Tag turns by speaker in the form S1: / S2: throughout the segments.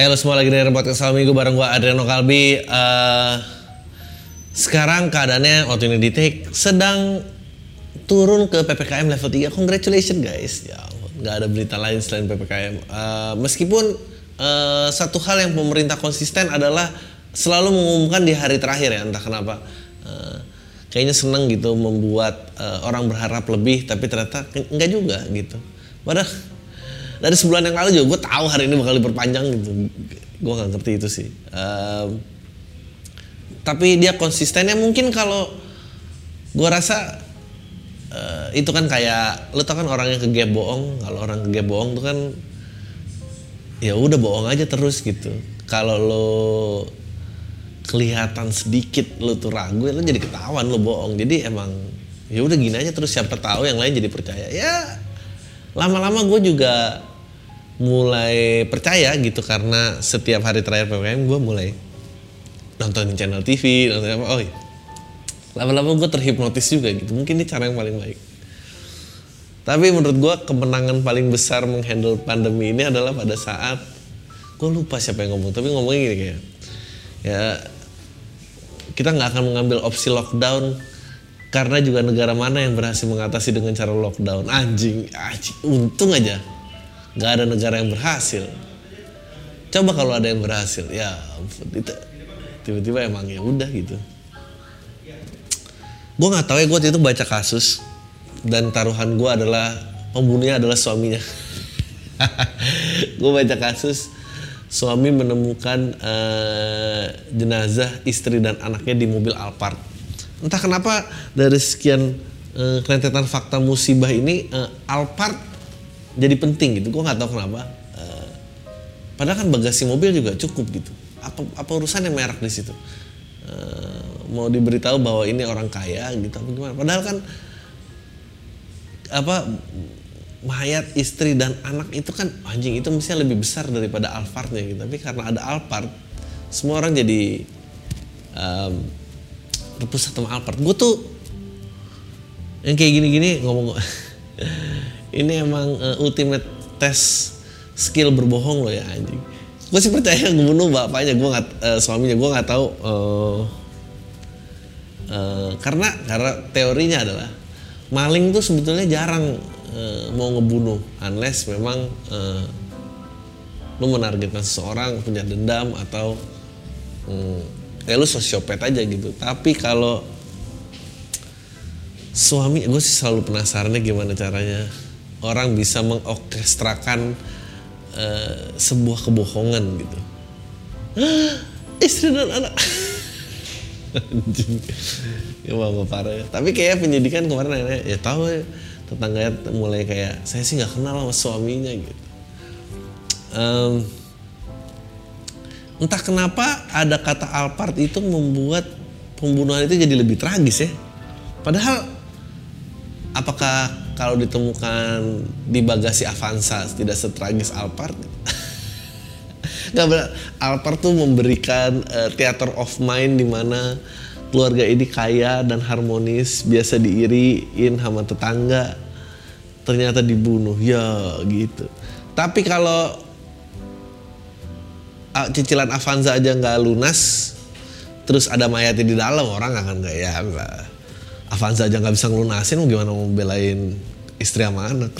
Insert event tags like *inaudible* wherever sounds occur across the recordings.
S1: Halo semua lagi dari podcast Salam Minggu bareng gue Adriano Kalbi. Eh, Sekarang keadaannya waktu ini di take sedang turun ke PPKM level 3 Congratulations guys. Ya nggak ada berita lain selain PPKM Eh, Meskipun eh, satu hal yang pemerintah konsisten adalah selalu mengumumkan di hari terakhir ya entah kenapa. Eh, Kayaknya seneng gitu membuat eh, orang berharap lebih tapi ternyata enggak juga gitu. Padahal dari sebulan yang lalu juga gue tahu hari ini bakal diperpanjang. Gitu gue gak ngerti itu sih. Ehm, tapi dia konsistennya mungkin kalau gue rasa eh, itu kan kayak lo tau kan orang yang kegep bohong kalau orang kegep bohong tuh kan ya udah bohong aja terus gitu. Kalau lo kelihatan sedikit lo tuh ragu lo jadi ketahuan lo bohong. Jadi emang ya udah gini aja terus siapa tahu yang lain jadi percaya. Ya lama-lama gue juga mulai percaya gitu karena setiap hari terakhir PPKM gue mulai nontonin channel TV nonton apa oh iya. lama-lama gue terhipnotis juga gitu. Mungkin ini cara yang paling baik. Tapi menurut gue kemenangan paling besar menghandle pandemi ini adalah pada saat gue lupa siapa yang ngomong tapi ngomongnya gini kayak ya kita nggak akan mengambil opsi lockdown karena juga negara mana yang berhasil mengatasi dengan cara lockdown? Anjing, anjing untung aja nggak ada negara yang berhasil. Coba kalau ada yang berhasil ya tiba-tiba emang ya udah gitu. Gue nggak tahu ya gue itu baca kasus dan taruhan gue adalah pembunuhnya adalah suaminya. *laughs* Gue baca kasus suami menemukan eh, jenazah istri dan anaknya di mobil Alphard. Entah kenapa dari sekian eh, rentetan fakta musibah ini eh, Alphard jadi penting gitu. Gue nggak tahu kenapa Eh, padahal kan bagasi mobil juga cukup gitu. Apa apa urusannya merek di situ? Eh, mau diberitahu bahwa ini orang kaya gitu apa gimana? Padahal kan apa mayat istri dan anak itu kan anjing itu mestinya lebih besar daripada Alphardnya gitu. Tapi karena ada Alphard semua orang jadi um, berpusat sama Alphard. Gue tuh yang kayak gini-gini ngomong *laughs* ini emang uh, ultimate test skill berbohong loh ya anjing. Gue sih percaya ngebunuh bapaknya gue nggak uh, suaminya gue nggak tahu uh, uh, karena karena teorinya adalah maling tuh sebetulnya jarang uh, mau ngebunuh unless memang uh, lu menargetkan seseorang punya dendam atau um, ya lu sosiopat aja gitu. Tapi kalau suami gue sih selalu penasarannya gimana caranya orang bisa mengorkestrakan eh, sebuah kebohongan gitu. *gasps* Istri dan anak. *laughs* Ya mama parah. Tapi kayak penyidikan kemarin ya tahu ya tetangganya mulai kayak saya sih nggak kenal sama suaminya gitu. Em, entah kenapa ada kata Alphard itu membuat pembunuhan itu jadi lebih tragis ya. Padahal apakah kalau ditemukan di bagasi Avanza tidak setragis Alphard? *laughs* Gak benar. Alphard tuh memberikan eh, theater of mind di mana keluarga ini kaya dan harmonis, biasa diiriin sama tetangga. Ternyata dibunuh, ya gitu. Tapi kalau ah, cicilan Avanza aja nggak lunas, terus ada mayatnya di dalam orang akan nggak ya. Avanza aja nggak bisa ngelunasin, gimana mau belain istri sama anak?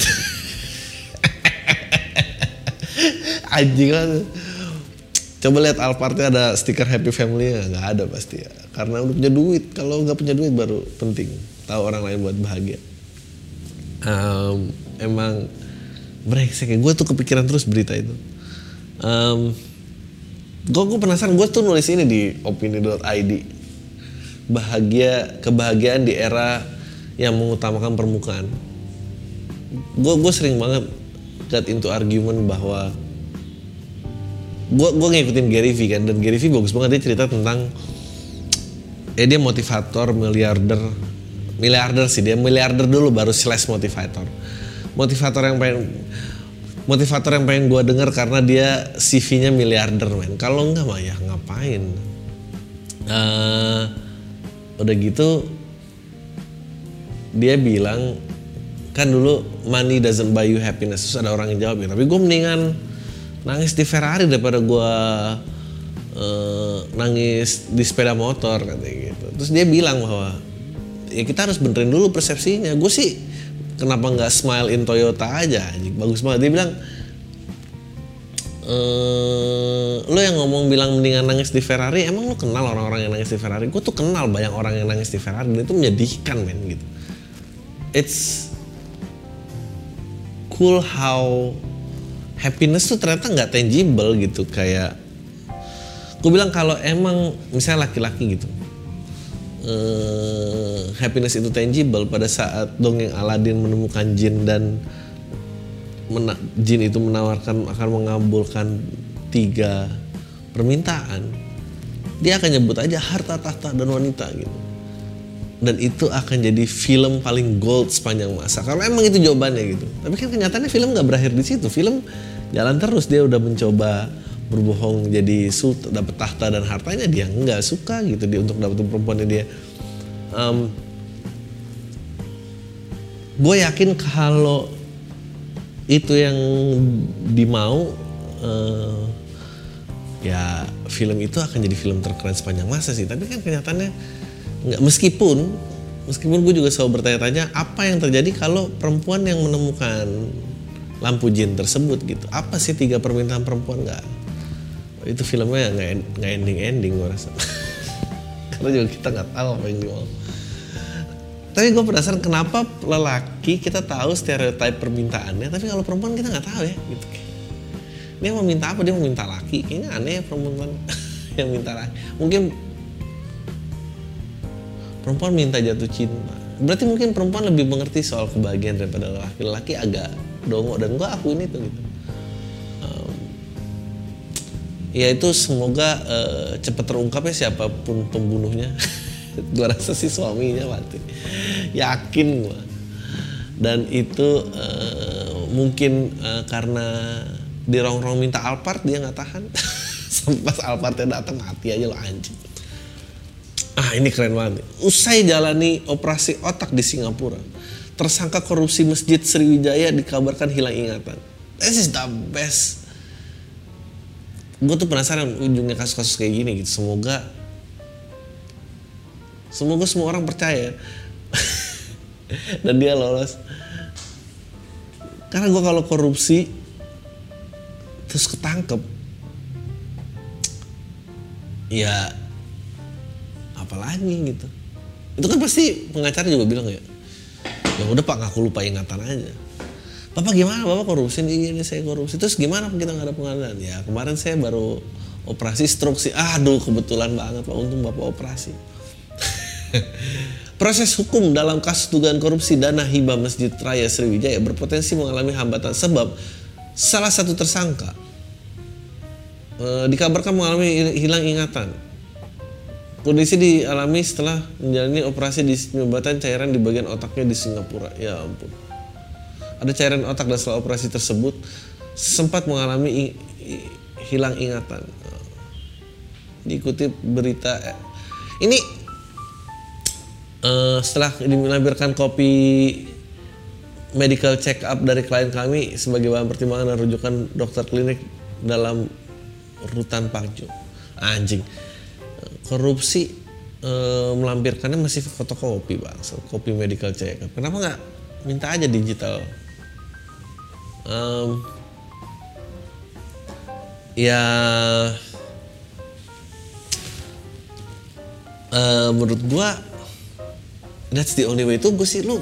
S1: Anjing kan. Coba lihat Alphardnya ada stiker Happy Family nggak ada pasti ya. Karena udah punya duit. Kalau nggak punya duit baru penting. Tahu orang lain buat bahagia. Em, emang brengsek ya. Gue tuh kepikiran terus berita itu. Em, gue gue penasaran. Gue tuh nulis ini di opini.id bahagia kebahagiaan di era yang mengutamakan permukaan gue gue sering banget got into argument bahwa gue gue ngikutin Gary Vee kan dan Gary Vee bagus banget dia cerita tentang eh dia motivator miliarder miliarder sih dia miliarder dulu baru slash motivator. Motivator yang pengen motivator yang pengen gue denger karena dia CV-nya miliarder men. Kalau enggak mah ya ngapain? Uh, udah gitu dia bilang kan dulu money doesn't buy you happiness. Terus ada orang yang jawab ya tapi gue mendingan nangis di Ferrari daripada gue uh, nangis di sepeda motor katanya gitu. Terus dia bilang bahwa ya kita harus benerin dulu persepsinya. Gue sih kenapa nggak smile in Toyota aja bagus banget. Dia bilang Uh, lo yang ngomong bilang mendingan nangis di Ferrari emang lo kenal orang-orang yang nangis di Ferrari? Gue tuh kenal banyak orang yang nangis di Ferrari dan itu menyedihkan men gitu. It's cool how happiness tuh ternyata nggak tangible gitu kayak gue bilang kalau emang misalnya laki-laki gitu uh, happiness itu tangible pada saat dongeng Aladin menemukan jin dan mena, jin itu menawarkan akan mengabulkan tiga permintaan dia akan nyebut aja harta tahta dan wanita gitu dan itu akan jadi film paling gold sepanjang masa. Kalau emang itu jawabannya gitu. Tapi kan kenyataannya film nggak berakhir di situ. Film jalan terus. Dia udah mencoba berbohong jadi sultan dapat tahta dan hartanya. Dia nggak suka gitu. Dia untuk dapetin perempuannya dia. Um, gue yakin kalau itu yang dimau uh, ya film itu akan jadi film terkeren sepanjang masa sih. Tapi kan kenyataannya nggak meskipun meskipun gue juga selalu bertanya-tanya apa yang terjadi kalau perempuan yang menemukan lampu jin tersebut gitu? Apa sih tiga permintaan perempuan? Nggak. Itu filmnya nggak ending ending gue rasa. *laughs* Karena juga kita nggak tahu apa yang dimau tapi gue penasaran kenapa lelaki kita tahu stereotip permintaannya tapi kalau perempuan kita nggak tahu ya gitu. Dia mau minta apa? Dia mau minta laki. Kayaknya aneh ya perempuan *laughs* yang minta laki. Mungkin perempuan minta jatuh cinta. Berarti mungkin perempuan lebih mengerti soal kebahagiaan daripada lelaki lelaki agak dongo dan gue akuin itu gitu. Um, ya itu semoga uh, cepat terungkap ya siapa pun pembunuhnya. *laughs* Gue rasa sih suaminya mati yakin gue dan itu uh, mungkin uh, karena dirongrong minta Alphard dia nggak tahan. *laughs* Sampai Alphardnya datang mati aja lo anjing ah ini keren banget usai jalani operasi otak di Singapura tersangka korupsi masjid Sriwijaya dikabarkan hilang ingatan. This is the best. Gue tuh penasaran ujungnya kasus-kasus kayak gini gitu. Semoga Semoga semua orang percaya. *laughs* Dan dia lolos. Karena gue kalau korupsi terus ketangkep, ya apalagi gitu. Itu kan pasti pengacara juga bilang ya, ya udah pak ngaku lupa ingatan aja. Bapak gimana? Bapak korupsi ini, ini saya korupsi. Terus gimana kita nggak ada pengadilan? Ya kemarin saya baru operasi stroke sih. Aduh kebetulan banget pak. Untung bapak operasi. *laughs* Proses hukum dalam kasus dugaan korupsi dana hibah Masjid Raya Sriwijaya berpotensi mengalami hambatan sebab salah satu tersangka e, dikabarkan mengalami hilang ingatan. Kondisi dialami setelah menjalani operasi di penyumbatan cairan di bagian otaknya di Singapura. Ya ampun. Ada cairan otak dan setelah operasi tersebut sempat mengalami hilang ingatan. Diikuti berita eh, ini uh, setelah dilampirkan kopi medical check up dari klien kami sebagai bahan pertimbangan dan rujukan dokter klinik dalam rutan Pakjo. Anjing. Korupsi uh, melampirkannya masih fotokopi bang, kopi medical check. Kenapa nggak minta aja digital? Um, ya uh, menurut gua that's the only way. Itu gue sih lu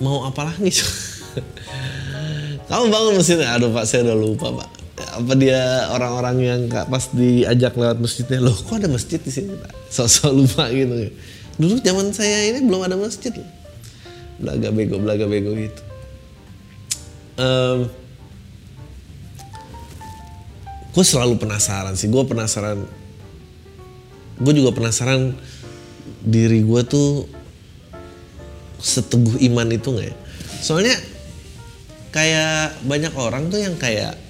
S1: mau apa lagi? *laughs* Kamu bangun mesinnya. Aduh pak saya udah lupa pak apa dia orang-orang yang pas diajak lewat masjidnya loh kok ada masjid di sini sosok lupa gitu. Dulu zaman saya ini belum ada masjid loh. Belaga bego belaga bego gitu. Um, gue selalu penasaran sih gue penasaran gue juga penasaran diri gue tuh seteguh iman itu nggak ya? Soalnya kayak banyak orang tuh yang kayak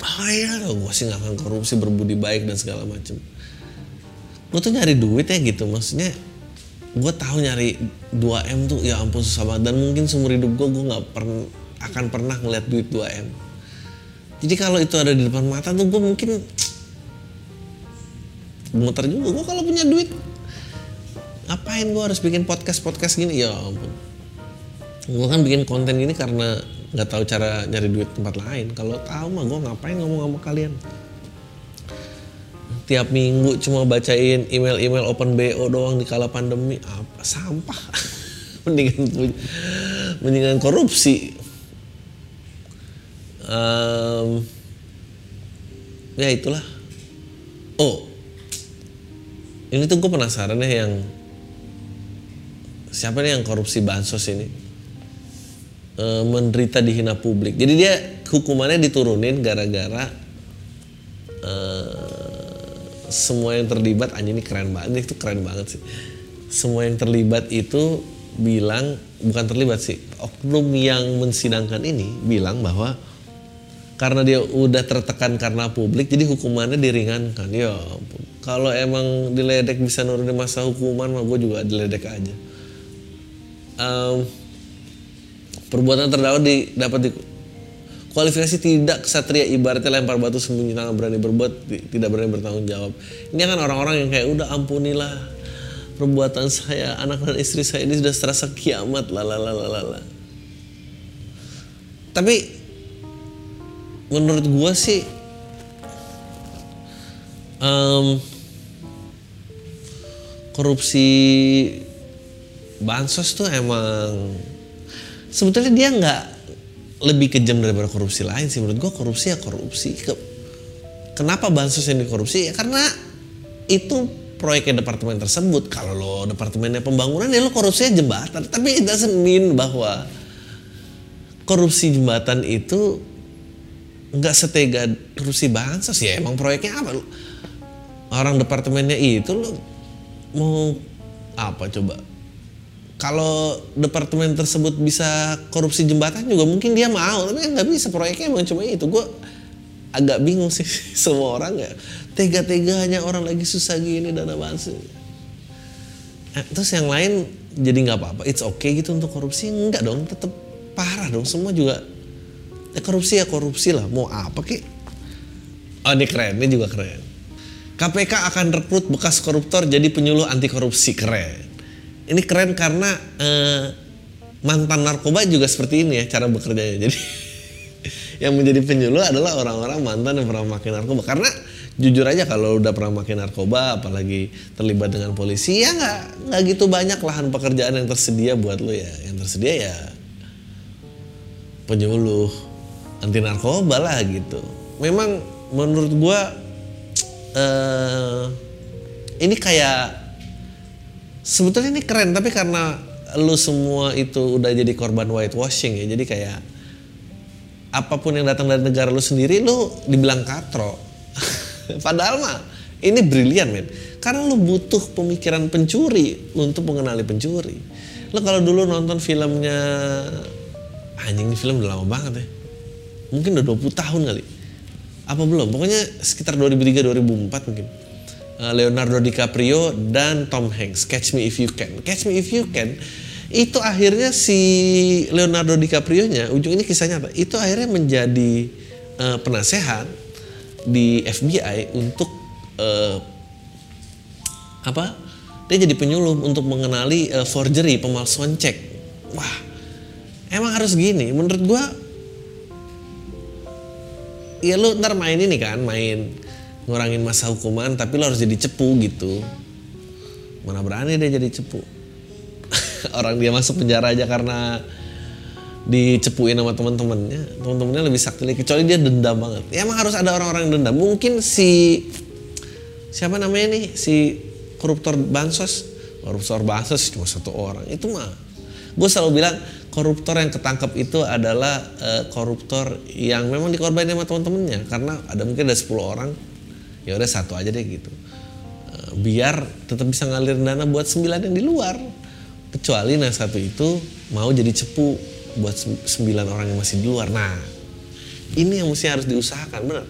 S1: ah ya gue sih nggak akan korupsi berbudi baik dan segala macem. Gue tuh nyari duit ya gitu maksudnya gue tahu nyari 2 m tuh ya ampun susah banget. Dan mungkin seumur hidup gue gue nggak pernah akan pernah ngeliat duit 2 m. Jadi kalau itu ada di depan mata tuh gue mungkin muter juga. Gue kalau punya duit ngapain gue harus bikin podcast podcast gini? Ya ampun. Gue kan bikin konten gini karena nggak tahu cara nyari duit tempat lain. Kalau tahu mah gue ngapain ngomong sama kalian? Tiap minggu cuma bacain email-email open BO doang di kala pandemi. Apa? Sampah. *laughs* Mendingan mendingan korupsi. Um, ya itulah. Oh. Ini tuh gue penasaran ya yang siapa nih yang korupsi bansos ini e, menderita dihina publik. Jadi dia hukumannya diturunin gara-gara e, semua yang terlibat anjing ini keren banget ini itu keren banget sih. Semua yang terlibat itu bilang bukan terlibat sih oknum yang mensidangkan ini bilang bahwa karena dia udah tertekan karena publik jadi hukumannya diringankan. Ya kalau emang diledek bisa nurunin masa hukuman mah gue juga diledek aja. Um, perbuatan terdakwa di, dapat di, kualifikasi tidak kesatria ibaratnya lempar batu sembunyi tangan berani berbuat tidak berani bertanggung jawab. Ini kan orang-orang yang kayak udah ampunilah perbuatan saya anak dan istri saya ini sudah terasa kiamat lalalalalala tapi menurut gue sih um, korupsi bansos tuh emang sebetulnya dia nggak lebih kejam daripada korupsi lain sih. Menurut gue korupsi ya korupsi. Ke, kenapa bansos yang dikorupsi? Ya karena itu proyeknya departemen tersebut. Kalau lo departemennya pembangunan ya lo korupsinya jembatan. Tapi it doesn't bahwa korupsi jembatan itu nggak setega korupsi bansos. Ya emang proyeknya apa? Lu orang departemennya itu lu mau apa coba kalau departemen tersebut bisa korupsi jembatan juga mungkin dia mau tapi nggak bisa. Proyeknya emang cuma itu. Gue agak bingung sih *laughs* semua orang ya. Tega-teganya orang lagi susah gini dana bansos eh, terus yang lain jadi nggak apa-apa. It's okay gitu untuk korupsi? Enggak dong tetap parah dong. Semua juga ya korupsi ya korupsi lah. Mau apa ki? Oh ini keren ini juga keren. KPK akan rekrut bekas koruptor jadi penyuluh anti korupsi keren ini keren karena eh, mantan narkoba juga seperti ini ya cara bekerjanya. Jadi *laughs* yang menjadi penyuluh adalah orang-orang mantan yang pernah makin narkoba. Karena jujur aja kalau udah pernah makin narkoba apalagi terlibat dengan polisi ya nggak nggak gitu banyak lahan pekerjaan yang tersedia buat lo ya. Yang tersedia ya penyuluh anti narkoba lah gitu. Memang menurut gua uh, ini kayak sebetulnya ini keren tapi karena lu semua itu udah jadi korban whitewashing ya jadi kayak apa pun yang datang dari negara lu sendiri lu dibilang katro. *laughs* Padahal mah ini brilian men. Karena lu butuh pemikiran pencuri untuk mengenali pencuri. Lu kalau dulu nonton filmnya anjing ini film udah lama banget ya. Mungkin udah 20 tahun kali. Apa belum? Pokoknya sekitar 2003 2004 mungkin Leonardo DiCaprio dan Tom Hanks. Catch Me If You Can. Catch Me If You Can itu akhirnya si Leonardo DiCaprio nya ujung ini kisahnya apa? Itu akhirnya menjadi uh, penasehat di FBI untuk uh, apa? Dia jadi penyuluh untuk mengenali uh, forgery pemalsuan cek. Wah emang harus gini. Menurut gua ya lu ntar main ini kan main ngurangin masa hukuman tapi lo harus jadi cepu gitu. Mana berani dia jadi cepu? *laughs* Orang dia masuk penjara aja karena dicepuin sama teman-temannya teman-temannya lebih sakti lagi kecuali dia dendam banget. Ya emang harus ada orang-orang dendam. Mungkin si siapa namanya nih? Si koruptor bansos. Koruptor bansos cuma satu orang. Itu mah gue selalu bilang koruptor yang ketangkep itu adalah uh, koruptor yang memang dikorbanin sama teman-temannya karena ada mungkin ada 10 orang ya udah satu aja deh gitu. Uh, biar tetap bisa ngalir dana buat sembilan yang di luar. Kecuali nah satu itu mau jadi cepu buat sembilan orang yang masih di luar. Nah ini yang mesti harus diusahakan benar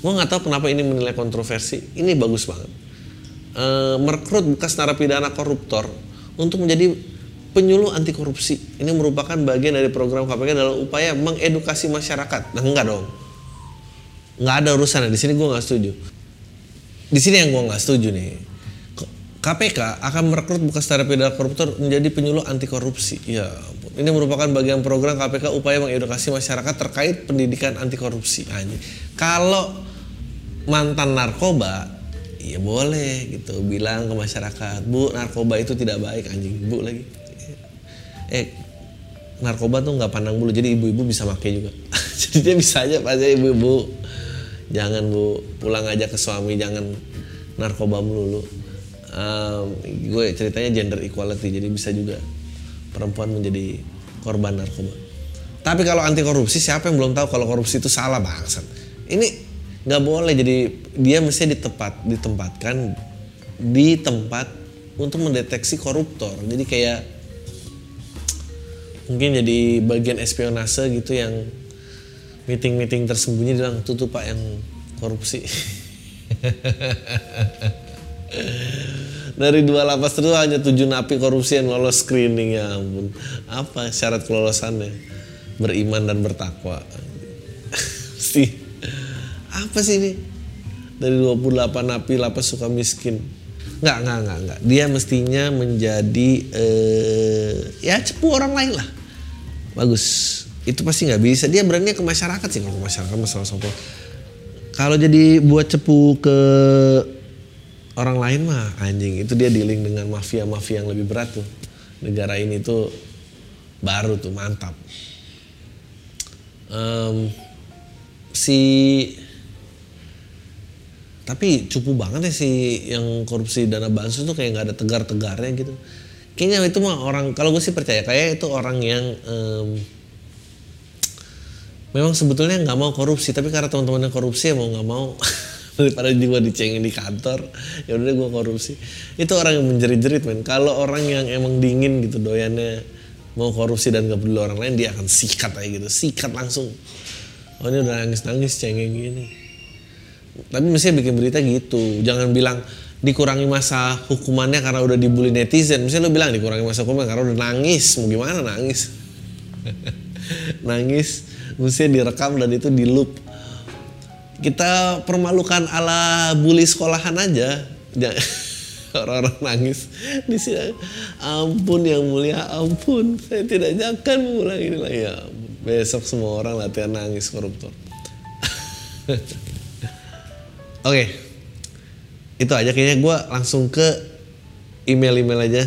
S1: gue nggak tahu kenapa ini menilai kontroversi. Ini bagus banget. E, merekrut bekas narapidana koruptor untuk menjadi penyuluh anti korupsi ini merupakan bagian dari program KPK dalam upaya mengedukasi masyarakat. Nah enggak dong nggak ada urusan di sini gue nggak setuju di sini yang gue nggak setuju nih KPK akan merekrut bekas narapidana koruptor menjadi penyuluh anti korupsi. Ya, ini merupakan bagian program KPK upaya mengedukasi masyarakat terkait pendidikan anti korupsi. Kalau mantan narkoba, ya boleh gitu bilang ke masyarakat, "Bu, narkoba itu tidak baik anjing." Bu lagi. Eh, narkoba tuh nggak pandang bulu, jadi ibu-ibu bisa pakai juga. *laughs* jadi dia bisa aja pasti ibu-ibu. Jangan Bu, pulang aja ke suami, jangan narkoba melulu. Um, gue ceritanya gender equality jadi bisa juga perempuan menjadi korban narkoba. Tapi kalau anti korupsi siapa yang belum tahu kalau korupsi itu salah bangsat? Ini nggak boleh. Jadi dia mesti ditepat ditempatkan di tempat untuk mendeteksi koruptor. Jadi kayak mungkin jadi bagian espionase gitu yang meeting-meeting tersembunyi bilang tutup pak yang korupsi. Dari dua lapas itu hanya tujuh napi korupsi yang lolos screening ya ampun. Apa syarat kelolosannya? Beriman dan bertakwa. Sih apa sih ini? Dari 28 napi lapas suka miskin. Nggak nggak nggak nggak. Dia mestinya menjadi eh, ya cepu orang lain lah. Bagus itu pasti nggak bisa. Dia berani ke masyarakat sih kalau ke masyarakat masalah sopo kalau jadi buat cepu ke orang lain mah anjing itu dia dealing dengan mafia-mafia yang lebih berat tuh. Negara ini tuh baru tuh mantap. Um, si tapi cupu banget ya si yang korupsi dana bansos tuh kayak nggak ada tegar-tegarnya gitu. Kayaknya itu mah orang kalau gue sih percaya kayak itu orang yang um, memang sebetulnya nggak mau korupsi tapi karena teman-temannya korupsi ya mau nggak mau. *laughs* Daripada juga dicengin di kantor ya udah gue korupsi. Itu orang yang menjerit-jerit men. Kalau orang yang emang dingin gitu doyannya mau korupsi dan gak peduli orang lain dia akan sikat aja gitu. Sikat langsung. Oh ini udah nangis-nangis cengeng gini. Tapi mestinya bikin berita gitu. Jangan bilang dikurangi masa hukumannya karena udah dibully netizen. Misalnya lo bilang dikurangi masa hukuman karena udah nangis. Mau gimana nangis? *laughs* Nangis mestinya direkam dan itu di loop. Kita permalukan ala bully sekolahan aja. *laughs* Orang-orang nangis. Di sini ampun yang mulia ampun. Saya tidak akan mengulangi ini lagi. Ya besok semua orang latihan nangis koruptor. *laughs* Oke. Okay. itu aja kayaknya. Gue langsung ke email-email aja.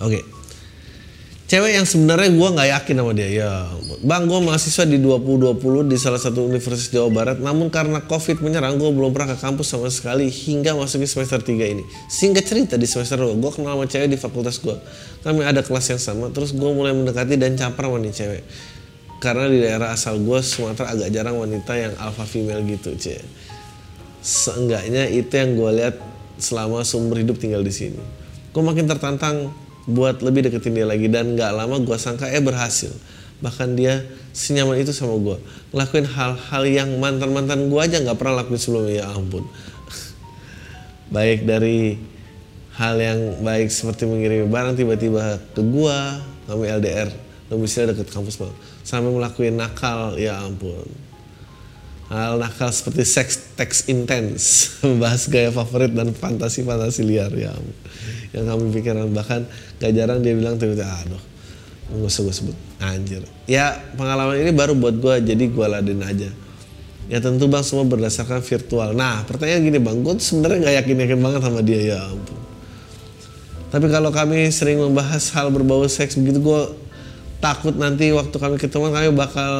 S1: Oke. okay cewek yang sebenarnya gue nggak yakin sama dia ya. Bang gue mahasiswa di 2020 di salah satu universitas Jawa Barat. Namun karena covid menyerang gue belum pernah ke kampus sama sekali hingga masuki semester 3 ini. Singkat cerita di semester 2 gue kenal sama cewek di fakultas gue kami ada kelas yang sama terus gue mulai mendekati dan caper sama nih cewek. Karena di daerah asal gue Sumatera agak jarang wanita yang alpha female gitu cewek seenggaknya itu yang gue lihat selama seumur hidup tinggal di sini. Gue makin tertantang buat lebih deketin dia lagi. Dan nggak lama gue sangka eh berhasil. Bahkan dia senyaman itu sama gue ngelakuin hal-hal yang mantan-mantan gue aja nggak pernah lakuin sebelumnya. Ya ampun. *laughs* Baik dari hal yang baik seperti mengirim barang tiba-tiba ke gue kami LDR domisili deket kampus banget. Sampai melakukan nakal ya ampun. Hal nakal seperti seks teks intens. *laughs* Membahas gaya favorit dan fantasi-fantasi liar ya ampun yang kami pikirkan bahkan gak jarang dia bilang tiba-tiba aduh nggak usah gue sebut anjir. Ya pengalaman ini baru buat gue jadi gue laden aja. Ya tentu bang semua berdasarkan virtual. Nah pertanyaan gini bang gue sebenarnya nggak yakin yakin banget sama dia ya ampun. Tapi kalau kami sering membahas hal berbau seks begitu gue takut nanti waktu kami ketemu kami bakal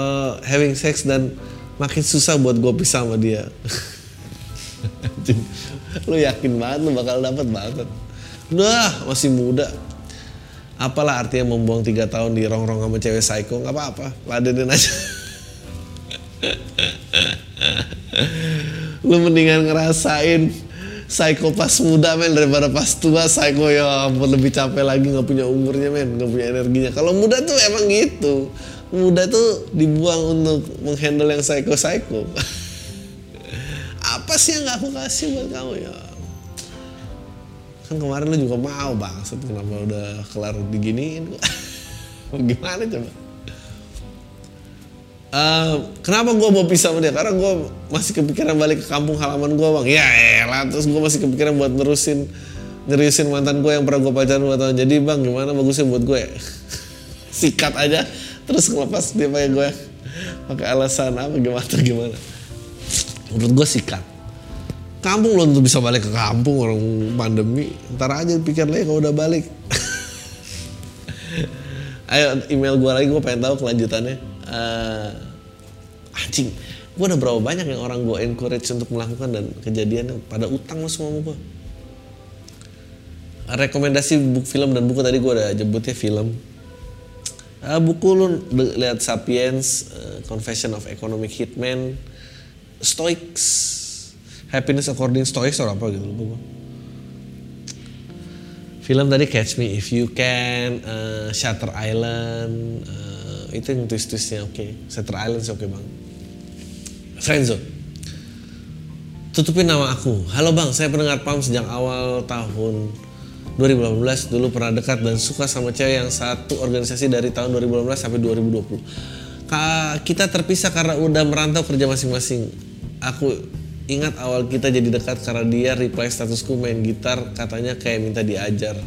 S1: having sex dan makin susah buat gue pisah sama dia. *laughs* Lu yakin banget lu bakal dapat banget udah masih muda. Apalah artinya membuang tiga tahun di rongrong sama cewek psycho nggak apa-apa. Ladenin aja. *laughs* Lu mendingan ngerasain psycho pas muda men daripada pas tua psycho. Ya ampun lebih capek lagi nggak punya umurnya men nggak punya energinya. Kalau muda tuh emang gitu. Muda tuh dibuang untuk menghandle yang psycho psycho *laughs* apa sih yang gak aku kasih buat kamu ya kan kemarin lu juga mau banget kenapa udah kelar diginiin *laughs* gimana coba Uh, kenapa gue mau pisah sama dia? Karena gue masih kepikiran balik ke kampung halaman gue bang. Ya elah, terus gue masih kepikiran buat nerusin nerusin mantan gue yang pernah gue pacaran dua tahun. Jadi bang, gimana bagusnya buat gue? *laughs* Sikat aja, terus ngelepas dia pakai gue pakai alasan apa gimana gimana? Menurut gue sikat. Kampung lo untuk bisa balik ke kampung orang pandemi. Ntar aja pikir lagi kalau udah balik. *laughs* Ayo email gue lagi, gue pengen tahu kelanjutannya uh, anjing gue udah berapa banyak yang orang gue encourage untuk melakukan dan kejadian pada utang lo semua gue rekomendasi buku film dan buku tadi gue udah jemputnya film uh, buku lu lihat Sapiens uh, Confession of Economic Hitman Stoics Happiness According Stoics atau apa gitu lupa gue film tadi Catch Me If You Can uh, Shutter Island uh, itu yang twist-twistnya oke. Okay. Shutter Island sih oke okay bang Friendzone tutupin nama aku. Halo bang saya pendengar PAM sejak awal tahun 2018 dulu pernah dekat dan suka sama cewek yang satu organisasi dari tahun 2018 sampai 2020 kita terpisah karena udah merantau kerja masing-masing. Aku ingat awal kita jadi dekat karena dia reply statusku main gitar katanya kayak minta diajar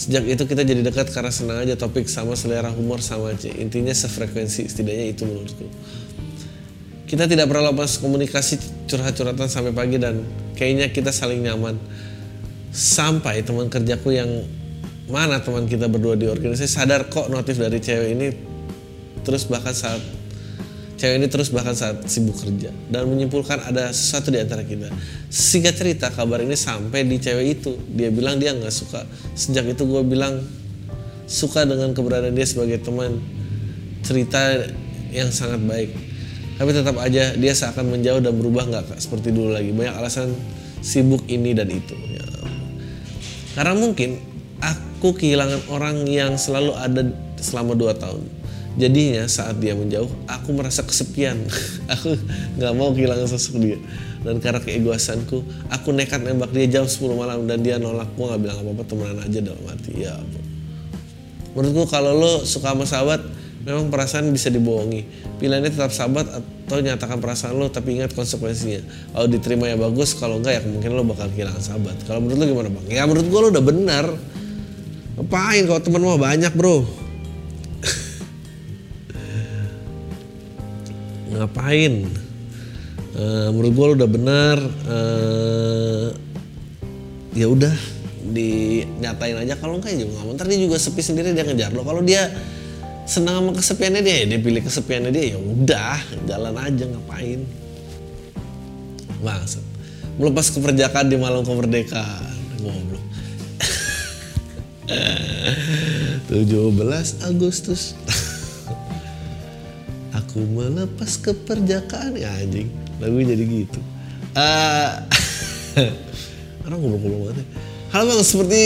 S1: Sejak itu kita jadi dekat karena senang aja topik sama selera humor sama aja. Intinya sefrekuensi, setidaknya itu menurutku. Kita tidak pernah lepas komunikasi curhat-curhatan sampai pagi dan kayaknya kita saling nyaman. Sampai teman kerjaku yang mana teman kita berdua di organisasi sadar kok notif dari cewek ini terus bahkan saat Cewek ini terus bahkan saat sibuk kerja dan menyimpulkan ada sesuatu di antara kita. Singkat cerita kabar ini sampai di cewek itu. Dia bilang dia nggak suka. Sejak itu gue bilang suka dengan keberadaan dia sebagai teman. Cerita yang sangat baik. Tapi tetap aja dia seakan menjauh dan berubah nggak seperti dulu lagi. Banyak alasan sibuk ini dan itu. Ya. Karena mungkin aku kehilangan orang yang selalu ada selama dua tahun Jadinya saat dia menjauh, aku merasa kesepian. *laughs* aku nggak mau kehilangan sosok dia. Dan karena keegoisanku, aku nekat nembak dia jam 10 malam dan dia nolak. Gue nggak bilang apa-apa, temenan aja dalam hati. Ya. Menurutku kalau lo suka sama sahabat, memang perasaan bisa dibohongi. Pilihannya tetap sahabat atau nyatakan perasaan lo tapi ingat konsekuensinya. Kalau diterima ya bagus, kalau enggak ya mungkin lo bakal kehilangan sahabat. Kalau menurut lo gimana bang? Ya menurut gue lo udah benar. Ngapain kalau temen mau banyak bro? Ngapain? Uh, menurut gue udah benar uh, ya udah dinyatain aja. Kalau enggak ya juga nggak ntar dia juga sepi sendiri dia ngejar lo kalau dia senang sama kesepiannya dia ya dia pilih kesepiannya dia ya udah jalan aja ngapain? Maksud melepas keperjakaan di malam kemerdekaan goblok. *laughs* 17 Agustus *laughs* Aku melepas keperjakaan. Ya anjing. Lagu jadi gitu. Uh, *laughs* orang ngobrol-ngobrol banget ya. halo bang. Seperti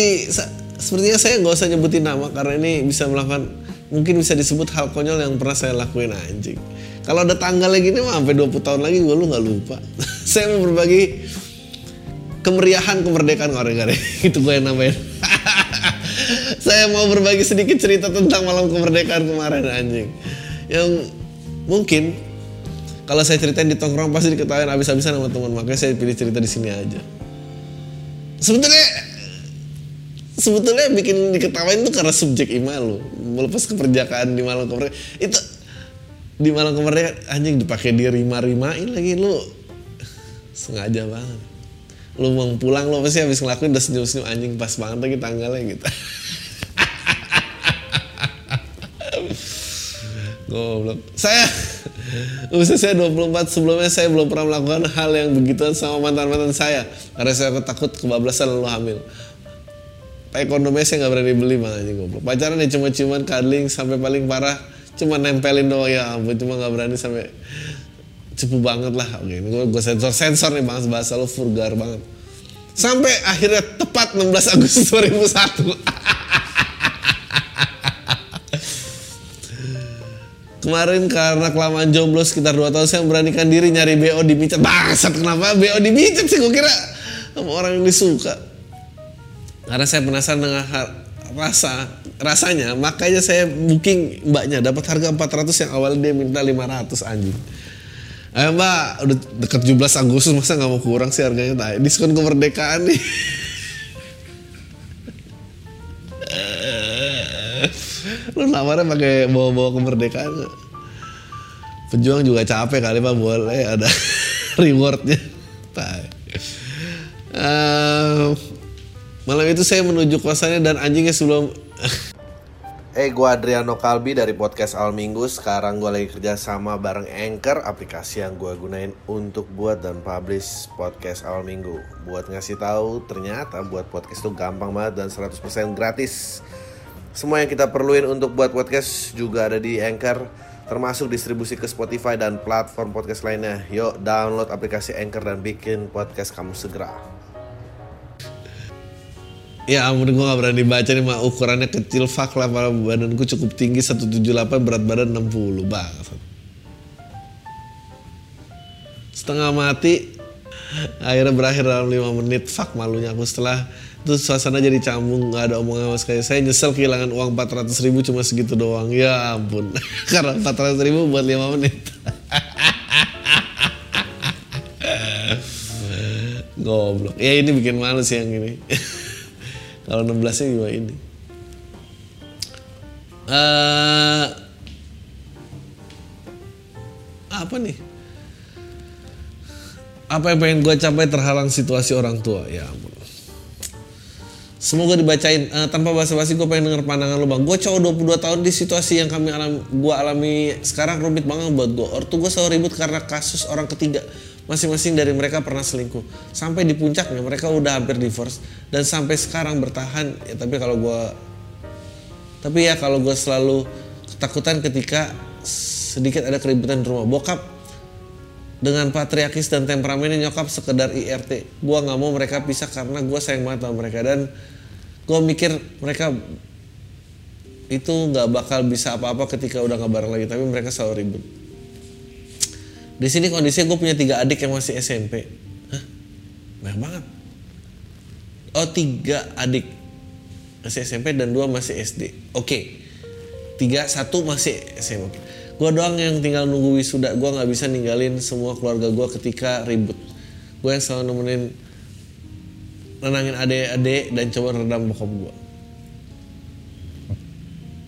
S1: sepertinya saya nggak usah nyebutin nama karena ini bisa melakukan mungkin bisa disebut hal konyol yang pernah saya lakuin anjing. Kalau ada tanggal lagi ini mah sampai 20 tahun lagi gue lu nggak lupa. *laughs* Saya mau berbagi kemeriahan kemerdekaan. Orang *laughs* itu gue yang nambahin. Saya mau berbagi sedikit cerita tentang malam kemerdekaan kemarin anjing. Yang mungkin. Kalau saya ceritain di tongkrong pasti diketahui habis-habisan sama teman. Makanya saya pilih cerita di sini aja. Sebetulnya sebetulnya bikin diketawain itu karena subjek lo melepas keperjakaan di malam kemerdekaan itu di malam kemerdekaan anjing dipakai di rima-rimain lagi lu. Sengaja banget. Lu mau pulang lo pasti habis ngelakuin udah senyum-senyum anjing pas banget lagi tanggalnya gitu *laughs* Goblok. Saya *laughs* usia saya 24 sebelumnya saya belum pernah melakukan hal yang begituan sama mantan-mantan saya. Karena saya takut kebablasan lalu hamil. ekonominya saya nggak berani beli anjing goblok. Pacaran ya cuma cuman cuddling sampai paling parah cuma nempelin doang. Ya ampun cuma nggak berani sampai cepu banget lah. Oke ini gue, sensor sensor nih bang bahasa lo vulgar banget. Sampai akhirnya tepat 16 Agustus 2001 *laughs* Kemarin karena kelamaan jomblo sekitar 2 tahun saya memberanikan diri nyari BO di Micet. Bangsat kenapa BO di Micet sih gue kira sama orang yang disuka. Karena saya penasaran dengan rasa rasanya makanya saya booking mbaknya dapat harga 400 yang awalnya dia minta 500 anjing. Ayo mbak udah deket 17 Agustus masa nggak mau kurang sih harganya nah, diskon kemerdekaan nih. *laughs* lu nawarnya pakai bawa-bawa kemerdekaan pejuang juga capek kali pak boleh ada *laughs* rewardnya uh, malam itu saya menuju kosannya dan anjingnya sebelum *laughs* Eh, hey, gue Adriano Kalbi dari podcast Al Minggu. Sekarang gue lagi kerja sama bareng Anchor, aplikasi yang gue gunain untuk buat dan publish podcast Al Minggu. Buat ngasih tahu, ternyata buat podcast itu gampang banget dan 100% gratis. Semua yang kita perluin untuk buat podcast juga ada di Anchor, termasuk distribusi ke Spotify dan platform podcast lainnya. Yuk download aplikasi Anchor dan bikin podcast kamu segera. Ya ampun gue gak berani baca nih mah ukurannya kecil fuck lah badanku cukup tinggi 178 berat badan 60 banget. Setengah mati akhirnya berakhir dalam 5 menit fuck malunya aku setelah terus suasana jadi cambung nggak ada omongan sama sekali. Saya nyesel kehilangan uang 400 ribu cuma segitu doang. Ya ampun. *laughs* Karena 400 ribu buat 5 menit. *laughs* Goblok. Ya ini bikin malu sih yang ini. *laughs* Kalau 16 nya juga ini? Uh, apa nih? Apa yang pengen gue capai terhalang situasi orang tua? Ya ampun Semoga dibacain uh, tanpa basa-basi gue pengen denger pandangan lo bang. Gue cowok 22 tahun di situasi yang kami alami, gue alami sekarang rumit banget buat gue. Ortu gue selalu ribut karena kasus orang ketiga. Masing-masing dari mereka pernah selingkuh. Sampai di puncaknya mereka udah hampir divorce dan sampai sekarang bertahan. Ya, tapi kalau gue, tapi ya kalau gue selalu ketakutan ketika sedikit ada keributan di rumah. Bokap dengan patriarkis dan temperamennya nyokap sekedar IRT. Gue nggak mau mereka pisah karena gue sayang banget sama mereka dan gue mikir mereka itu nggak bakal bisa apa-apa ketika udah nggak lagi tapi mereka selalu ribut. Di sini kondisinya gue punya tiga adik yang masih SMP Hah? banyak banget. Oh tiga adik masih SMP dan dua masih SD oke. Tiga satu masih SMP gue doang yang tinggal nunggu wisuda. Gue nggak bisa ninggalin semua keluarga gue ketika ribut. Gue yang selalu nemenin nenangin adik-adik dan coba redam bokap gue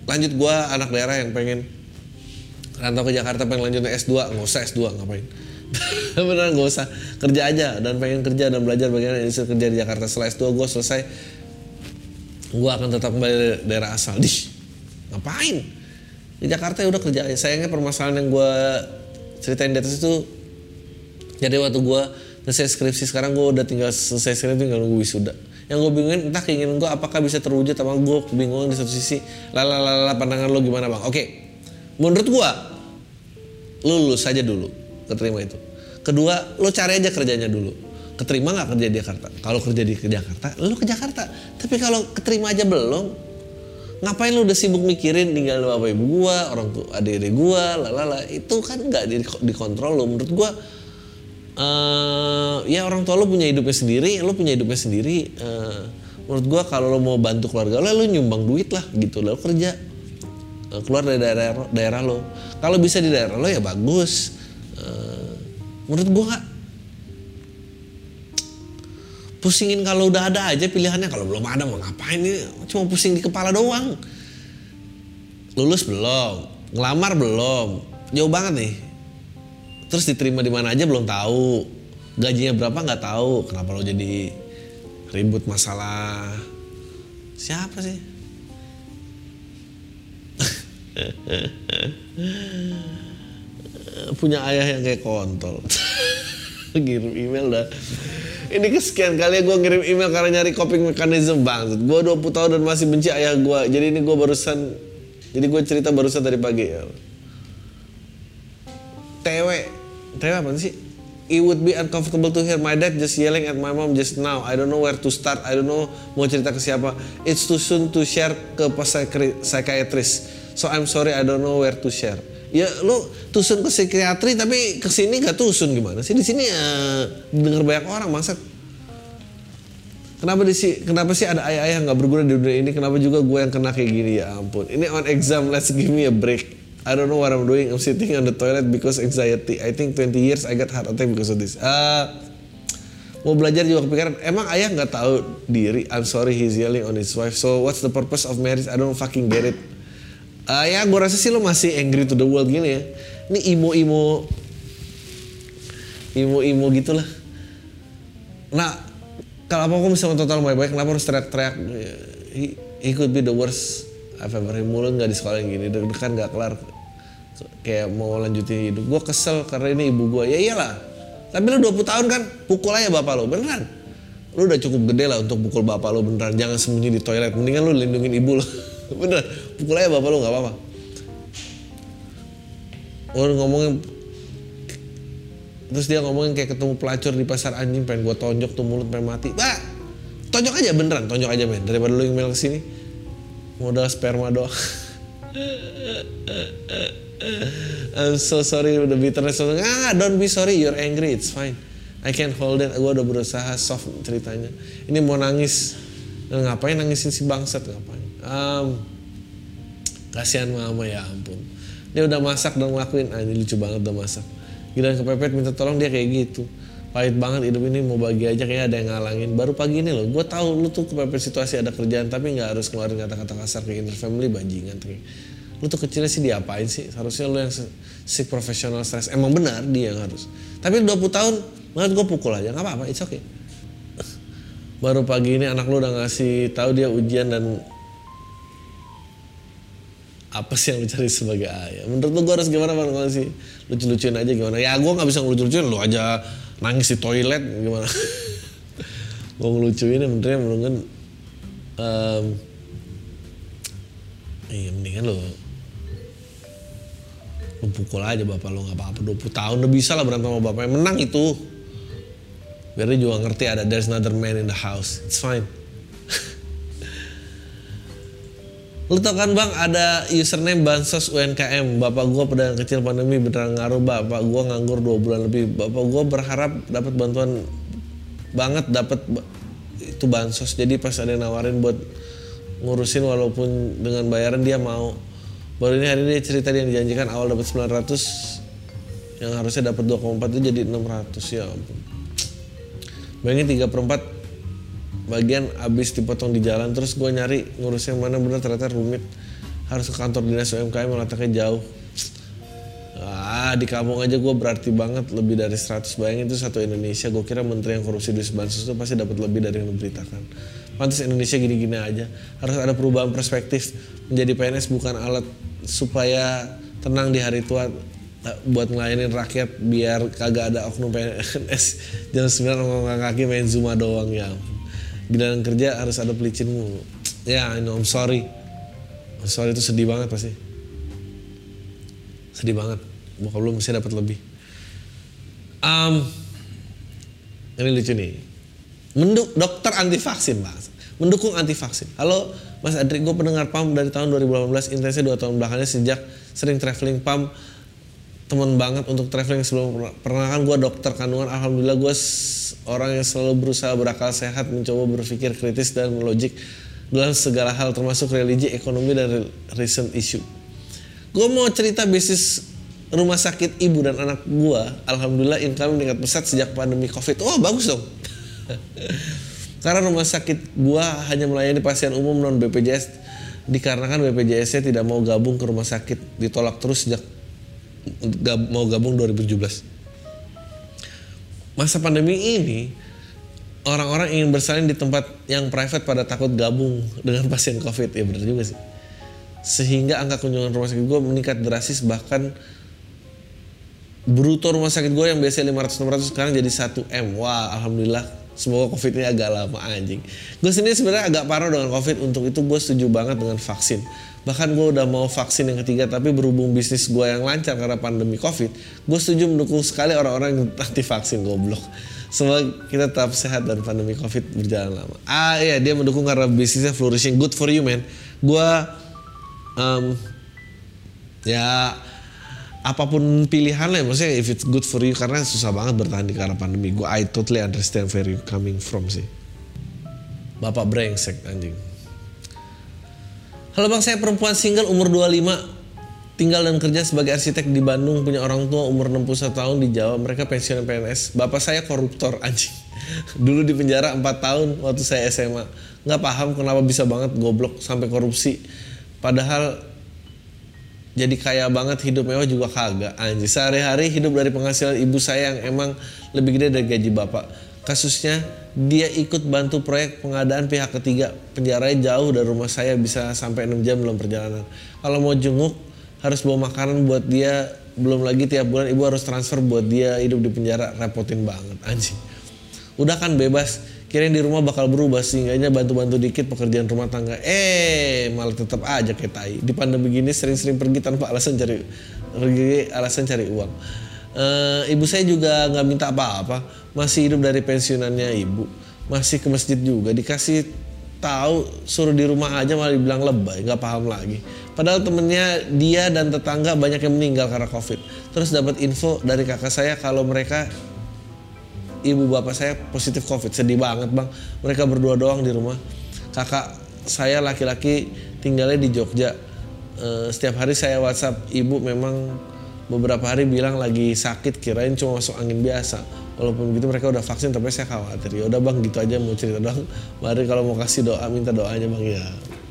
S1: lanjut gue anak daerah yang pengen rantau ke Jakarta pengen lanjut S2 nggak usah S2 ngapain? *laughs* Beneran nggak usah. Kerja aja dan pengen kerja dan belajar bagaimana bisa kerja di Jakarta. Setelah S2 gue selesai gue akan tetap kembali dari daerah asal. Di ngapain? Di Jakarta ya udah kerja. Sayangnya permasalahan yang gue ceritain di atas itu jadi waktu gue selesai skripsi sekarang gue udah tinggal selesai skripsi tinggal nunggu wisuda. Yang gue bingungin entah keinginan gue apakah bisa terwujud sama gue bingung di satu sisi. Lalala pandangan lo gimana bang? Oke. Menurut gue lo lulus saja dulu keterima itu. Kedua lo cari aja kerjanya dulu. Keterima nggak kerja di Jakarta? Kalau kerja di Jakarta lo ke Jakarta. Tapi kalau keterima aja belum ngapain lo udah sibuk mikirin tinggal bapak ibu gua orang tua adik-adik gua lalala itu kan nggak dikontrol lo menurut gua uh, ya orang tua lo punya hidupnya sendiri lo punya hidupnya sendiri. Uh, menurut gue kalau lo mau bantu keluarga lo lo nyumbang duit lah gitu. Lo kerja uh, keluar dari daerah daerah lo kalau bisa di daerah lo ya bagus. Uh, menurut gue pusingin kalau udah ada aja pilihannya. Kalau belum ada mau ngapain ini? Cuma pusing di kepala doang. Lulus belum? Ngelamar belum? Jauh banget nih terus diterima di mana aja belum tahu gajinya berapa nggak tahu kenapa lo jadi ribut masalah siapa sih *laughs* punya ayah yang kayak kontol *laughs* ngirim email dah. Ini kesekian kali gue ngirim email karena nyari coping mechanism banget. Gue 20 tahun dan masih benci ayah gue. Jadi ini gue barusan, jadi gue cerita barusan tadi pagi ya. TW, TW apa sih? It would be uncomfortable to hear my dad just yelling at my mom just now. I don't know where to start. I don't know mau cerita ke siapa. It's too soon to share ke psychiatrist. So I'm sorry I don't know where to share. Ya lu tusun ke psikiatri tapi ke sini gak tusun gimana sih? Di sini ya denger banyak orang masa Kenapa di si, kenapa sih ada ayah-ayah nggak berguna di dunia ini? Kenapa juga gue yang kena kayak gini ya ampun. Ini on exam, let's give me a break. I don't know what I'm doing. I'm sitting on the toilet because anxiety. I think 20 years I got heart attack because of this. Uh, mau belajar juga kepikiran. Emang ayah nggak tahu diri? I'm sorry he's yelling on his wife. So what's the purpose of marriage? I don't fucking get it. Uh, ya gue rasa sih lo masih angry to the world gini ya. Ini imo-imo, imo-imo gitulah. Nah, kalau apa aku bisa total baik-baik, kenapa harus teriak-teriak? He, he could be the worst I've ever Mulut nggak di sekolah yang gini, deg-degan nggak kelar. Kayak mau lanjutin hidup. Gue kesel karena ini ibu gue. Ya iyalah. Tapi lu 20 tahun kan, pukul aja bapak lo, beneran. Lu udah cukup gede lah untuk pukul bapak lo beneran. Jangan sembunyi di toilet. Mendingan lu lindungin ibu lo. *laughs* beneran. Pukul aja bapak lo nggak apa-apa. Lu ngomongin Terus dia ngomongin kayak ketemu pelacur di pasar anjing pengen gua tonjok tuh mulut pengen mati. Bah, tonjok aja beneran, tonjok aja men. Daripada lu email ke sini modal sperma doang. *laughs* I'm so sorry udah bitterness. Ah, don't be sorry, you're angry, it's fine. I can hold it. Gue udah berusaha soft ceritanya. Ini mau nangis, Dan ngapain nangisin si bangsat ngapain? Um, kasihan mama ya ampun. Dia udah masak dan ngelakuin, ah ini lucu banget udah masak gila kepepet minta tolong dia kayak gitu pahit banget hidup ini mau bagi aja kayak ada yang ngalangin baru pagi ini loh gue tahu lu tuh kepepet situasi ada kerjaan tapi nggak harus ngeluarin kata-kata kasar ke inner family bajingan kayak lu tuh kecilnya sih diapain sih? Harusnya lu yang si profesional stres. Emang benar dia yang harus. Tapi 20 tahun banget gue pukul aja. Nggak apa-apa it's okay. *laughs* Baru pagi ini anak lu udah ngasih tahu dia ujian dan apa sih yang dicari sebagai ayah? Menurut lu gue harus gimana bang? Kalau sih lucu-lucuin aja gimana? Ya gue nggak bisa ngelucu-lucuin. Lu aja nangis di toilet gimana? *laughs* Gue ngelucuin ya menurutnya menurut um, iya mendingan lo lu pukul aja bapak lo nggak apa-apa. 20 tahun udah bisa lah berantem sama bapaknya menang itu. Biar dia juga ngerti ada there's another man in the house. It's fine. *laughs* Lu tau kan bang ada username bansos UNKM Bapak gua pada kecil pandemi beneran ngaruh Bapak gua nganggur dua bulan lebih. Bapak gua berharap dapat bantuan banget dapat itu bansos. Jadi pas ada yang nawarin buat ngurusin walaupun dengan bayaran dia mau Baru ini hari ini cerita yang dijanjikan awal dapat 900 Yang harusnya dapat 2,4 itu jadi 600 ya ampun. Bayangin 3 per 4 bagian abis dipotong di jalan terus gue nyari ngurus yang mana bener ternyata rumit. Harus ke kantor dinas UMKM yang letaknya jauh. Ah di kampung aja gue berarti banget lebih dari 100 bayangin itu satu Indonesia gue kira menteri yang korupsi di bansos itu pasti dapat lebih dari yang diberitakan pantas Indonesia gini-gini aja. Harus ada perubahan perspektif menjadi PNS bukan alat supaya tenang di hari tua buat ngelayanin rakyat biar kagak ada oknum PNS *laughs* jam 9 ngomong kaki main Zuma doang ya giliran kerja harus ada pelicinmu ya I know I'm sorry. I'm sorry itu sedih banget pasti. Sedih banget. Bokap lu mesti dapat lebih. Um, ini lucu nih. Menduk, dokter anti vaksin mas mendukung anti vaksin halo mas Adri gue pendengar PAM dari tahun 2018 intensnya dua tahun belakangnya sejak sering traveling PAM teman banget untuk traveling sebelum pernah kan gue dokter kandungan. Alhamdulillah gue orang yang selalu berusaha berakal sehat mencoba berpikir kritis dan logik dalam segala hal termasuk religi ekonomi dan recent issue. Gue mau cerita bisnis rumah sakit ibu dan anak gue alhamdulillah income meningkat pesat sejak pandemi covid. Oh bagus dong *laughs* karena rumah sakit gue hanya melayani pasien umum non BPJS dikarenakan BPJS-nya tidak mau gabung ke rumah sakit ditolak terus sejak gab, mau gabung 2017. Masa pandemi ini orang-orang ingin bersalin di tempat yang private pada takut gabung dengan pasien COVID ya benar juga sih. Sehingga angka kunjungan rumah sakit gue meningkat drastis bahkan bruto rumah sakit gue yang biasanya 500 600 sekarang jadi 1 m wah alhamdulillah semoga covid ini agak lama anjing gue sendiri sebenarnya agak parah dengan covid untuk itu gue setuju banget dengan vaksin bahkan gue udah mau vaksin yang ketiga tapi berhubung bisnis gue yang lancar karena pandemi covid gue setuju mendukung sekali orang-orang yang anti vaksin goblok Semoga kita tetap sehat dan pandemi covid berjalan lama. Ah iya dia mendukung karena bisnisnya flourishing. Good for you man. Gue um, ya apa pun pilihan lah maksudnya if it's good for you karena susah banget bertahan di karena pandemi. Gue I totally understand where you coming from sih. Bapak brengsek anjing. Halo bang, saya perempuan single umur 25 tinggal dan kerja sebagai arsitek di Bandung punya orang tua umur 61 tahun di Jawa mereka pensiun PNS bapak saya koruptor *laughs* anjing dulu di penjara 4 tahun waktu saya SMA nggak paham kenapa bisa banget goblok sampai korupsi padahal jadi kaya banget hidup mewah juga kagak anjing. Sehari-hari hidup dari penghasilan ibu saya yang emang lebih gede dari gaji bapak. Kasusnya dia ikut bantu proyek pengadaan pihak ketiga. Penjaranya jauh dari rumah saya bisa sampai 6 jam belum perjalanan. Kalau mau jenguk harus bawa makanan buat dia. Belum lagi tiap bulan ibu harus transfer buat dia hidup di penjara. Repotin banget anjing. Udah kan bebas kirain di rumah bakal berubah sehingga bantu-bantu dikit pekerjaan rumah tangga. Eh malah tetap aja kayak tai. Di pandemi gini sering-sering pergi tanpa alasan cari pergi alasan cari uang. E, ibu saya juga nggak minta apa-apa. Masih hidup dari pensiunannya ibu. Masih ke masjid juga. Dikasih tahu suruh di rumah aja malah dibilang lebay nggak paham lagi. Padahal temennya dia dan tetangga banyak yang meninggal karena covid. Terus dapat info dari kakak saya kalau mereka ibu bapak saya positif covid. Sedih banget bang. Mereka berdua doang di rumah. Kakak saya laki-laki tinggalnya di Jogja. E, setiap hari saya WhatsApp ibu memang beberapa hari bilang lagi sakit kirain cuma masuk angin biasa. Walaupun begitu mereka udah vaksin tapi saya khawatir. Ya udah bang gitu aja mau cerita doang mari kalau mau kasih doa minta doanya bang. Ya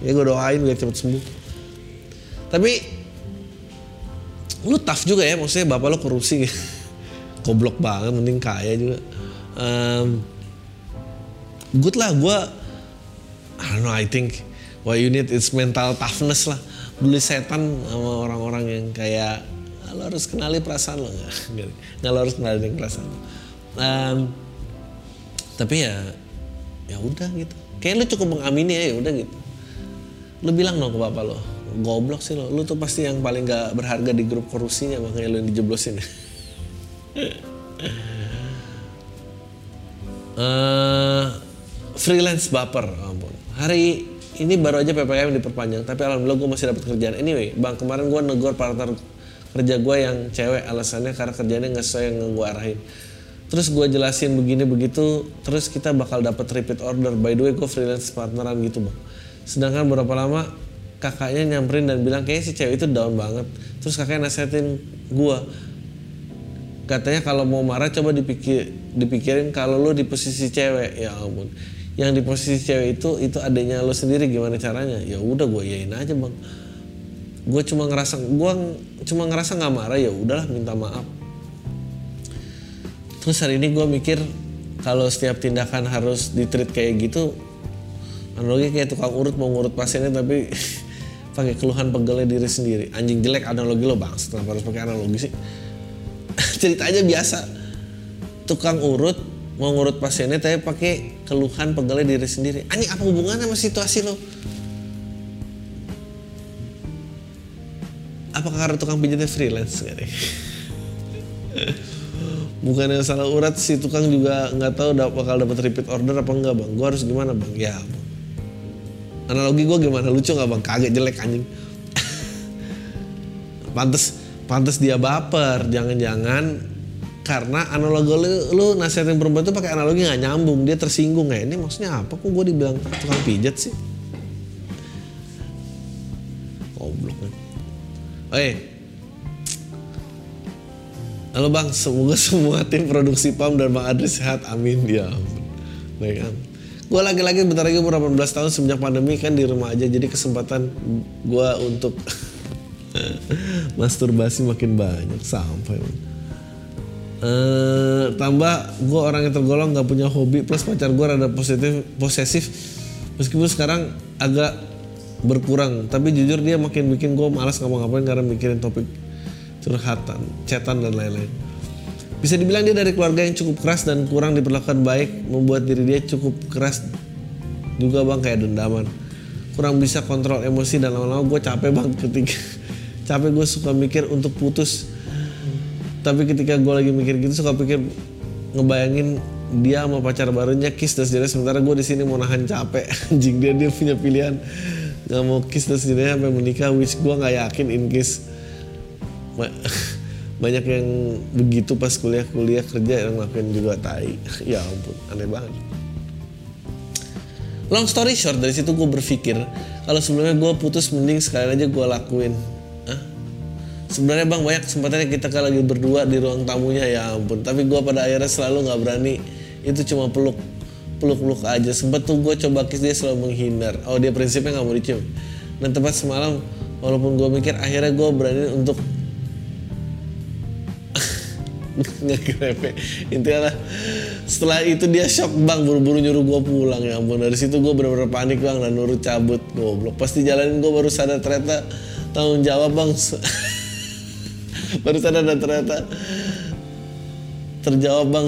S1: ya gue doain biar cepet sembuh. Tapi lu tough juga ya. Maksudnya bapak lo korupsi. *laughs* Goblok banget mending kaya juga um, good lah gue I don't know I think what you need is mental toughness lah. Beli setan sama orang-orang yang kayak ah, lo harus kenali perasaan lo. *laughs* Nggak nggak lo harus kenali perasaan lo. Um, tapi ya ya udah gitu. Kayak lu cukup mengamini ya udah gitu. Lu bilang dong ke bapak lo goblok sih lo lu tuh pasti yang paling gak berharga di grup korupsinya makanya lu yang dijeblosin *laughs* uh, freelance baper ampun. Hari ini baru aja ppkm diperpanjang tapi alhamdulillah gue masih dapat kerjaan. Anyway bang kemarin gue negor partner kerja gue yang cewek alasannya karena kerjanya nggak sesuai yang gue arahin. Terus gue jelasin begini begitu terus kita bakal dapat repeat order. By the way gue freelance partneran gitu bang. Sedangkan berapa lama kakaknya nyamperin dan bilang kayaknya si cewek itu down banget. Terus kakaknya nasihatin gue katanya kalau mau marah coba dipikir dipikirin kalau lo di posisi cewek. Ya ampun. Yang di posisi cewek itu itu adanya lo sendiri gimana caranya? Ya udah gue yain aja bang. Gue cuma ngerasa gue cuma ngerasa nggak marah ya udahlah minta maaf. Terus hari ini gue mikir kalau setiap tindakan harus ditreat kayak gitu analogi kayak tukang urut mau ngurut pasiennya tapi *laughs* pakai keluhan pegelnya diri sendiri. Anjing jelek analogi lo bang. Setelah harus pakai analogi sih cerita aja biasa. Tukang urut mau ngurut pasiennya tapi pakai keluhan pegelnya diri sendiri. Anjing apa hubungannya sama situasi lo? Apakah karena tukang pijatnya freelance gak *laughs* bukan yang salah urat si tukang juga nggak tahu bakal dapat repeat order apa enggak bang. Gue harus gimana bang? Ya analogi gue gimana? Lucu nggak bang? Kaget jelek anjing. *laughs* Pantes pantes dia baper. Jangan-jangan karena analogi lu, lu nasihatin perempuan itu pakai analogi nggak nyambung. Dia tersinggung. Ya ini maksudnya apa? Kok gue dibilang tukang pijat sih? Goblok kan oh, eh. Halo bang, semoga semua tim produksi PAM dan Bang Adri sehat, amin. Ya Baik am. Gue lagi-lagi bentar lagi umur 18 tahun semenjak pandemi kan di rumah aja. Jadi kesempatan gue untuk *laughs* *laughs* masturbasi makin banyak sampai uh, tambah gue orang yang tergolong nggak punya hobi plus pacar gue rada positif posesif meskipun sekarang agak berkurang tapi jujur dia makin bikin gue malas ngapa-ngapain karena mikirin topik curhatan, cetan dan lain-lain. Bisa dibilang dia dari keluarga yang cukup keras dan kurang diperlakukan baik, membuat diri dia cukup keras juga bang kayak dendaman. Kurang bisa kontrol emosi dan lama-lama gue capek bang ketika *laughs* capek gue suka mikir untuk putus. Tapi ketika gue lagi mikir gitu suka pikir ngebayangin dia sama pacar barunya kiss dan sejenis sementara gue di sini mau nahan capek. *laughs* Anjing dia dia punya pilihan. Nggak mau kiss dan sejenis sampai menikah which gue nggak yakin in case *laughs* banyak yang begitu pas kuliah-kuliah kerja yang ngelakuin juga tai. *laughs* Ya ampun aneh banget. Long story short dari situ gue berpikir kalau sebelumnya gue putus mending sekali aja gue lakuin? Sebenarnya bang banyak kesempatannya kita kalau lagi berdua di ruang tamunya ya ampun. Tapi gue pada akhirnya selalu nggak berani. Itu cuma peluk peluk peluk aja. Sempet tuh gue coba kiss dia selalu menghindar. Oh dia prinsipnya nggak mau dicium. Dan tepat semalam walaupun gue mikir akhirnya gue berani untuk *laughs* nggak grepe intinya lah setelah itu dia shock bang. Buru-buru nyuruh gue pulang ya ampun. Dari situ gue bener-bener panik bang. Dan nurut cabut goblok. Pasti jalanin gue baru sadar ternyata tanggung jawab bang *laughs* baru sadar dan ternyata terjawab bang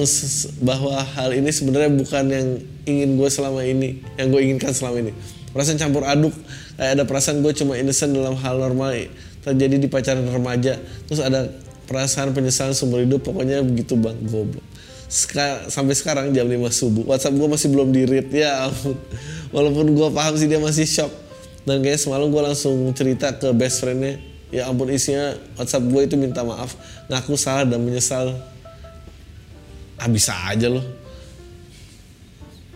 S1: bahwa hal ini sebenarnya bukan yang ingin gue selama ini yang gue inginkan selama ini. Perasaan campur aduk kayak ada perasaan gue cuma innocent dalam hal normal terjadi di pacaran remaja terus ada perasaan penyesalan seumur hidup pokoknya begitu bang goblok. Sampai sekarang jam 5 subuh. WhatsApp gue masih belum di read ya ampun. Walaupun gue paham sih dia masih shock. Dan kayaknya semalam gue langsung cerita ke best friendnya ya ampun isinya WhatsApp gue itu minta maaf ngaku salah dan menyesal. Ah bisa aja loh.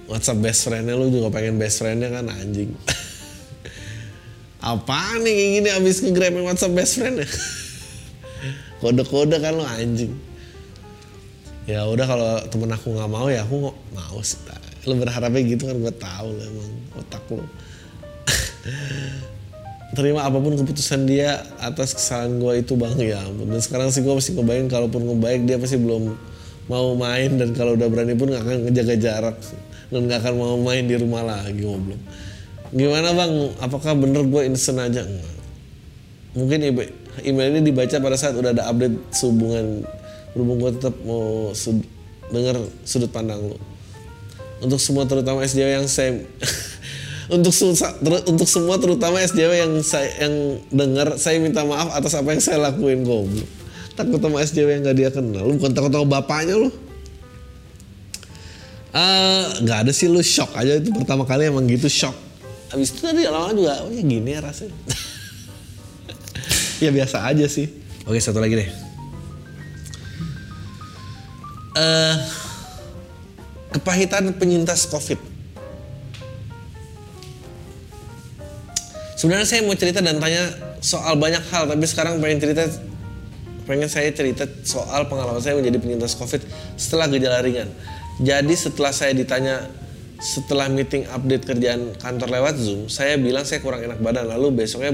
S1: WhatsApp best friendnya lu juga pengen best friendnya kan anjing. *laughs* Apa nih kayak gini abis nge WhatsApp best friendnya? *laughs* Kode-kode kan lo anjing. Ya udah kalau temen aku nggak mau ya aku nggak mau sih lo berharapnya gitu kan gue tahu lah emang otak lo *laughs* terima apa pun keputusan dia atas kesalahan gue itu bang. Ya ampun. Dan sekarang sih gue masih ngebayang kalaupun ngebaik dia pasti belum mau main. Dan kalau udah berani pun nggak akan ngejaga jarak. Dan nggak akan mau main di rumah lagi ngobrol gimana bang? Apakah bener gue instant aja? Mungkin email ini dibaca pada saat udah ada update sehubungan berhubung gue tetap mau sud denger sudut pandang lo untuk semua terutama SJW yang saya untuk ter untuk semua terutama SJW yang saya yang dengar saya minta maaf atas apa yang saya lakuin goblok. Takut sama SJW yang gak dia kenal. Lu bukan takut sama bapaknya lu? Uh, nggak ada sih lu shock aja. Itu pertama kali emang gitu shock. Abis itu tadi lama juga oh ya gini ya rasanya. *laughs* Ya biasa aja sih. Oke satu lagi deh. Uh, kepahitan penyintas covid sebenarnya saya mau cerita dan tanya soal banyak hal tapi sekarang pengen cerita pengen saya cerita soal pengalaman saya menjadi penyintas covid setelah gejala ringan jadi setelah saya ditanya setelah meeting update kerjaan kantor lewat zoom saya bilang saya kurang enak badan lalu besoknya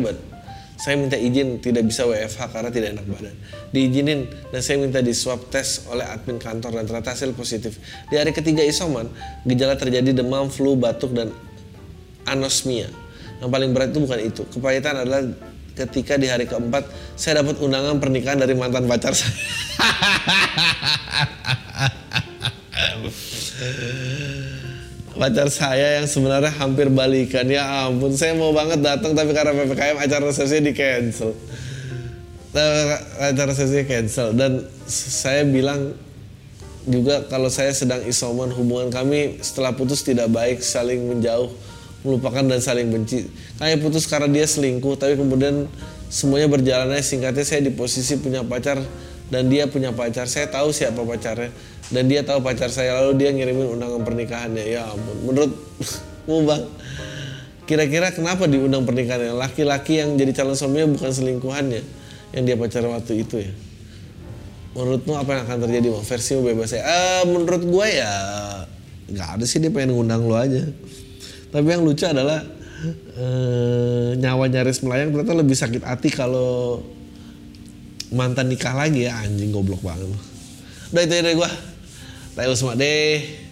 S1: saya minta izin tidak bisa WFH karena tidak enak badan. Diizinin dan saya minta di swab tes oleh admin kantor dan ternyata hasil positif. Di hari ketiga isoman, gejala terjadi demam, flu, batuk, dan anosmia. Yang paling berat itu bukan itu. Kepahitan adalah ketika di hari keempat saya dapat undangan pernikahan dari mantan pacar saya. *laughs* pacar saya yang sebenarnya hampir balikan ya ampun saya mau banget datang tapi karena ppkm acara resepsi di cancel acara resepsi cancel dan saya bilang juga kalau saya sedang isoman hubungan kami setelah putus tidak baik saling menjauh melupakan dan saling benci. Kayak putus karena dia selingkuh tapi kemudian semuanya berjalannya. Singkatnya saya di posisi punya pacar dan dia punya pacar. Saya tahu siapa pacarnya dan dia tahu pacar saya. Lalu dia ngirimin undangan pernikahannya. Ya ampun menurut *laughs* mu bang kira-kira kenapa diundang pernikahannya? Laki-laki yang jadi calon suaminya bukan selingkuhannya yang dia pacar waktu itu ya? Menurutmu apa yang akan terjadi bang? Versimu bebas ya? Uh, menurut gue ya nggak ada sih dia pengen ngundang lo aja tapi yang lucu adalah uh, nyawa nyaris melayang ternyata lebih sakit hati kalau mantan nikah lagi ya. Anjing goblok banget udah itu ya dari gue Tayo semua deh